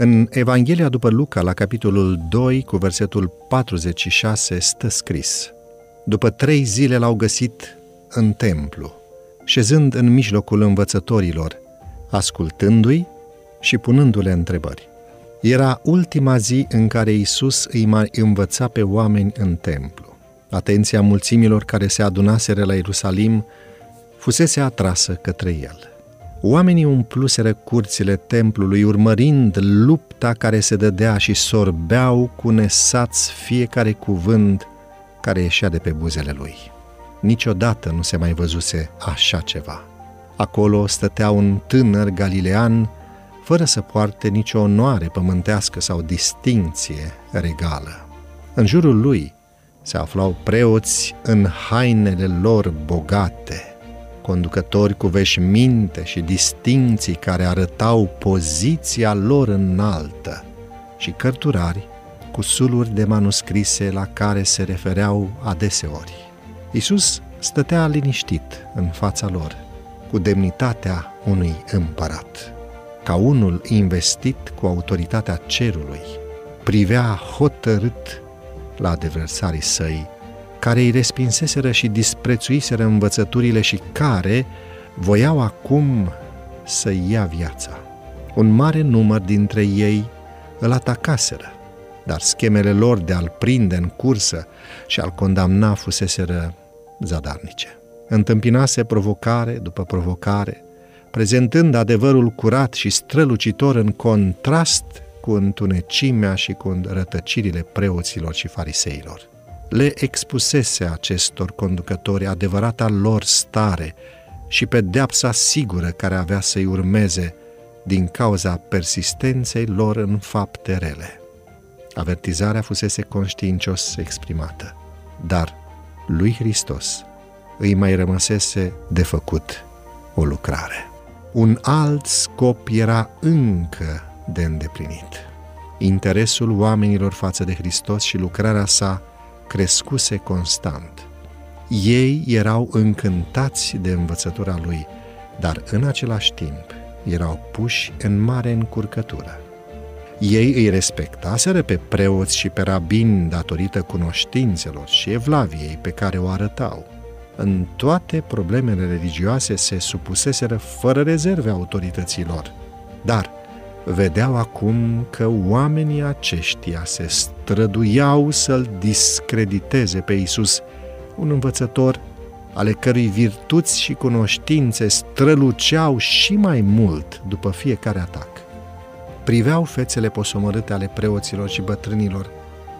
În Evanghelia după Luca, la capitolul 2, cu versetul 46, stă scris După trei zile l-au găsit în templu, șezând în mijlocul învățătorilor, ascultându-i și punându-le întrebări. Era ultima zi în care Isus îi mai învăța pe oameni în templu. Atenția mulțimilor care se adunaseră la Ierusalim fusese atrasă către el. Oamenii umpluseră curțile templului, urmărind lupta care se dădea și sorbeau cu nesați fiecare cuvânt care ieșea de pe buzele lui. Niciodată nu se mai văzuse așa ceva. Acolo stătea un tânăr galilean fără să poarte nicio onoare pământească sau distinție regală. În jurul lui se aflau preoți în hainele lor bogate, conducători cu veșminte și distinții care arătau poziția lor înaltă și cărturari cu suluri de manuscrise la care se refereau adeseori. Isus stătea liniștit în fața lor, cu demnitatea unui împărat. Ca unul investit cu autoritatea cerului, privea hotărât la adversarii săi, care îi respinseseră și disprețuiseră învățăturile și care voiau acum să ia viața. Un mare număr dintre ei îl atacaseră, dar schemele lor de a-l prinde în cursă și a-l condamna fuseseră zadarnice. Întâmpinase provocare după provocare, prezentând adevărul curat și strălucitor în contrast cu întunecimea și cu rătăcirile preoților și fariseilor. Le expusese acestor conducători adevărata lor stare și pedeapsa sigură care avea să-i urmeze din cauza persistenței lor în fapte rele. Avertizarea fusese conștiincios exprimată, dar lui Hristos îi mai rămăsese de făcut o lucrare. Un alt scop era încă de îndeplinit. Interesul oamenilor față de Hristos și lucrarea sa crescuse constant. Ei erau încântați de învățătura lui, dar în același timp erau puși în mare încurcătură. Ei îi respectaseră pe preoți și pe rabini datorită cunoștințelor și evlaviei pe care o arătau. În toate problemele religioase se supuseseră fără rezerve autorităților, dar vedeau acum că oamenii aceștia se străduiau să-l discrediteze pe Isus, un învățător ale cărui virtuți și cunoștințe străluceau și mai mult după fiecare atac. Priveau fețele posomorâte ale preoților și bătrânilor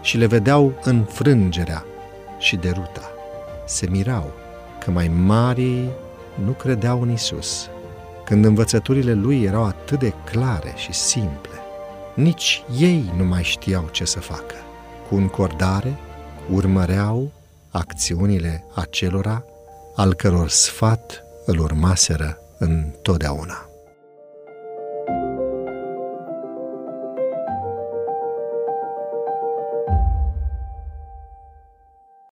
și le vedeau înfrângerea și deruta. Se mirau că mai mari nu credeau în Isus, când învățăturile lui erau atât de clare și simple. Nici ei nu mai știau ce să facă. Cu încordare urmăreau acțiunile acelora al căror sfat îl urmaseră întotdeauna.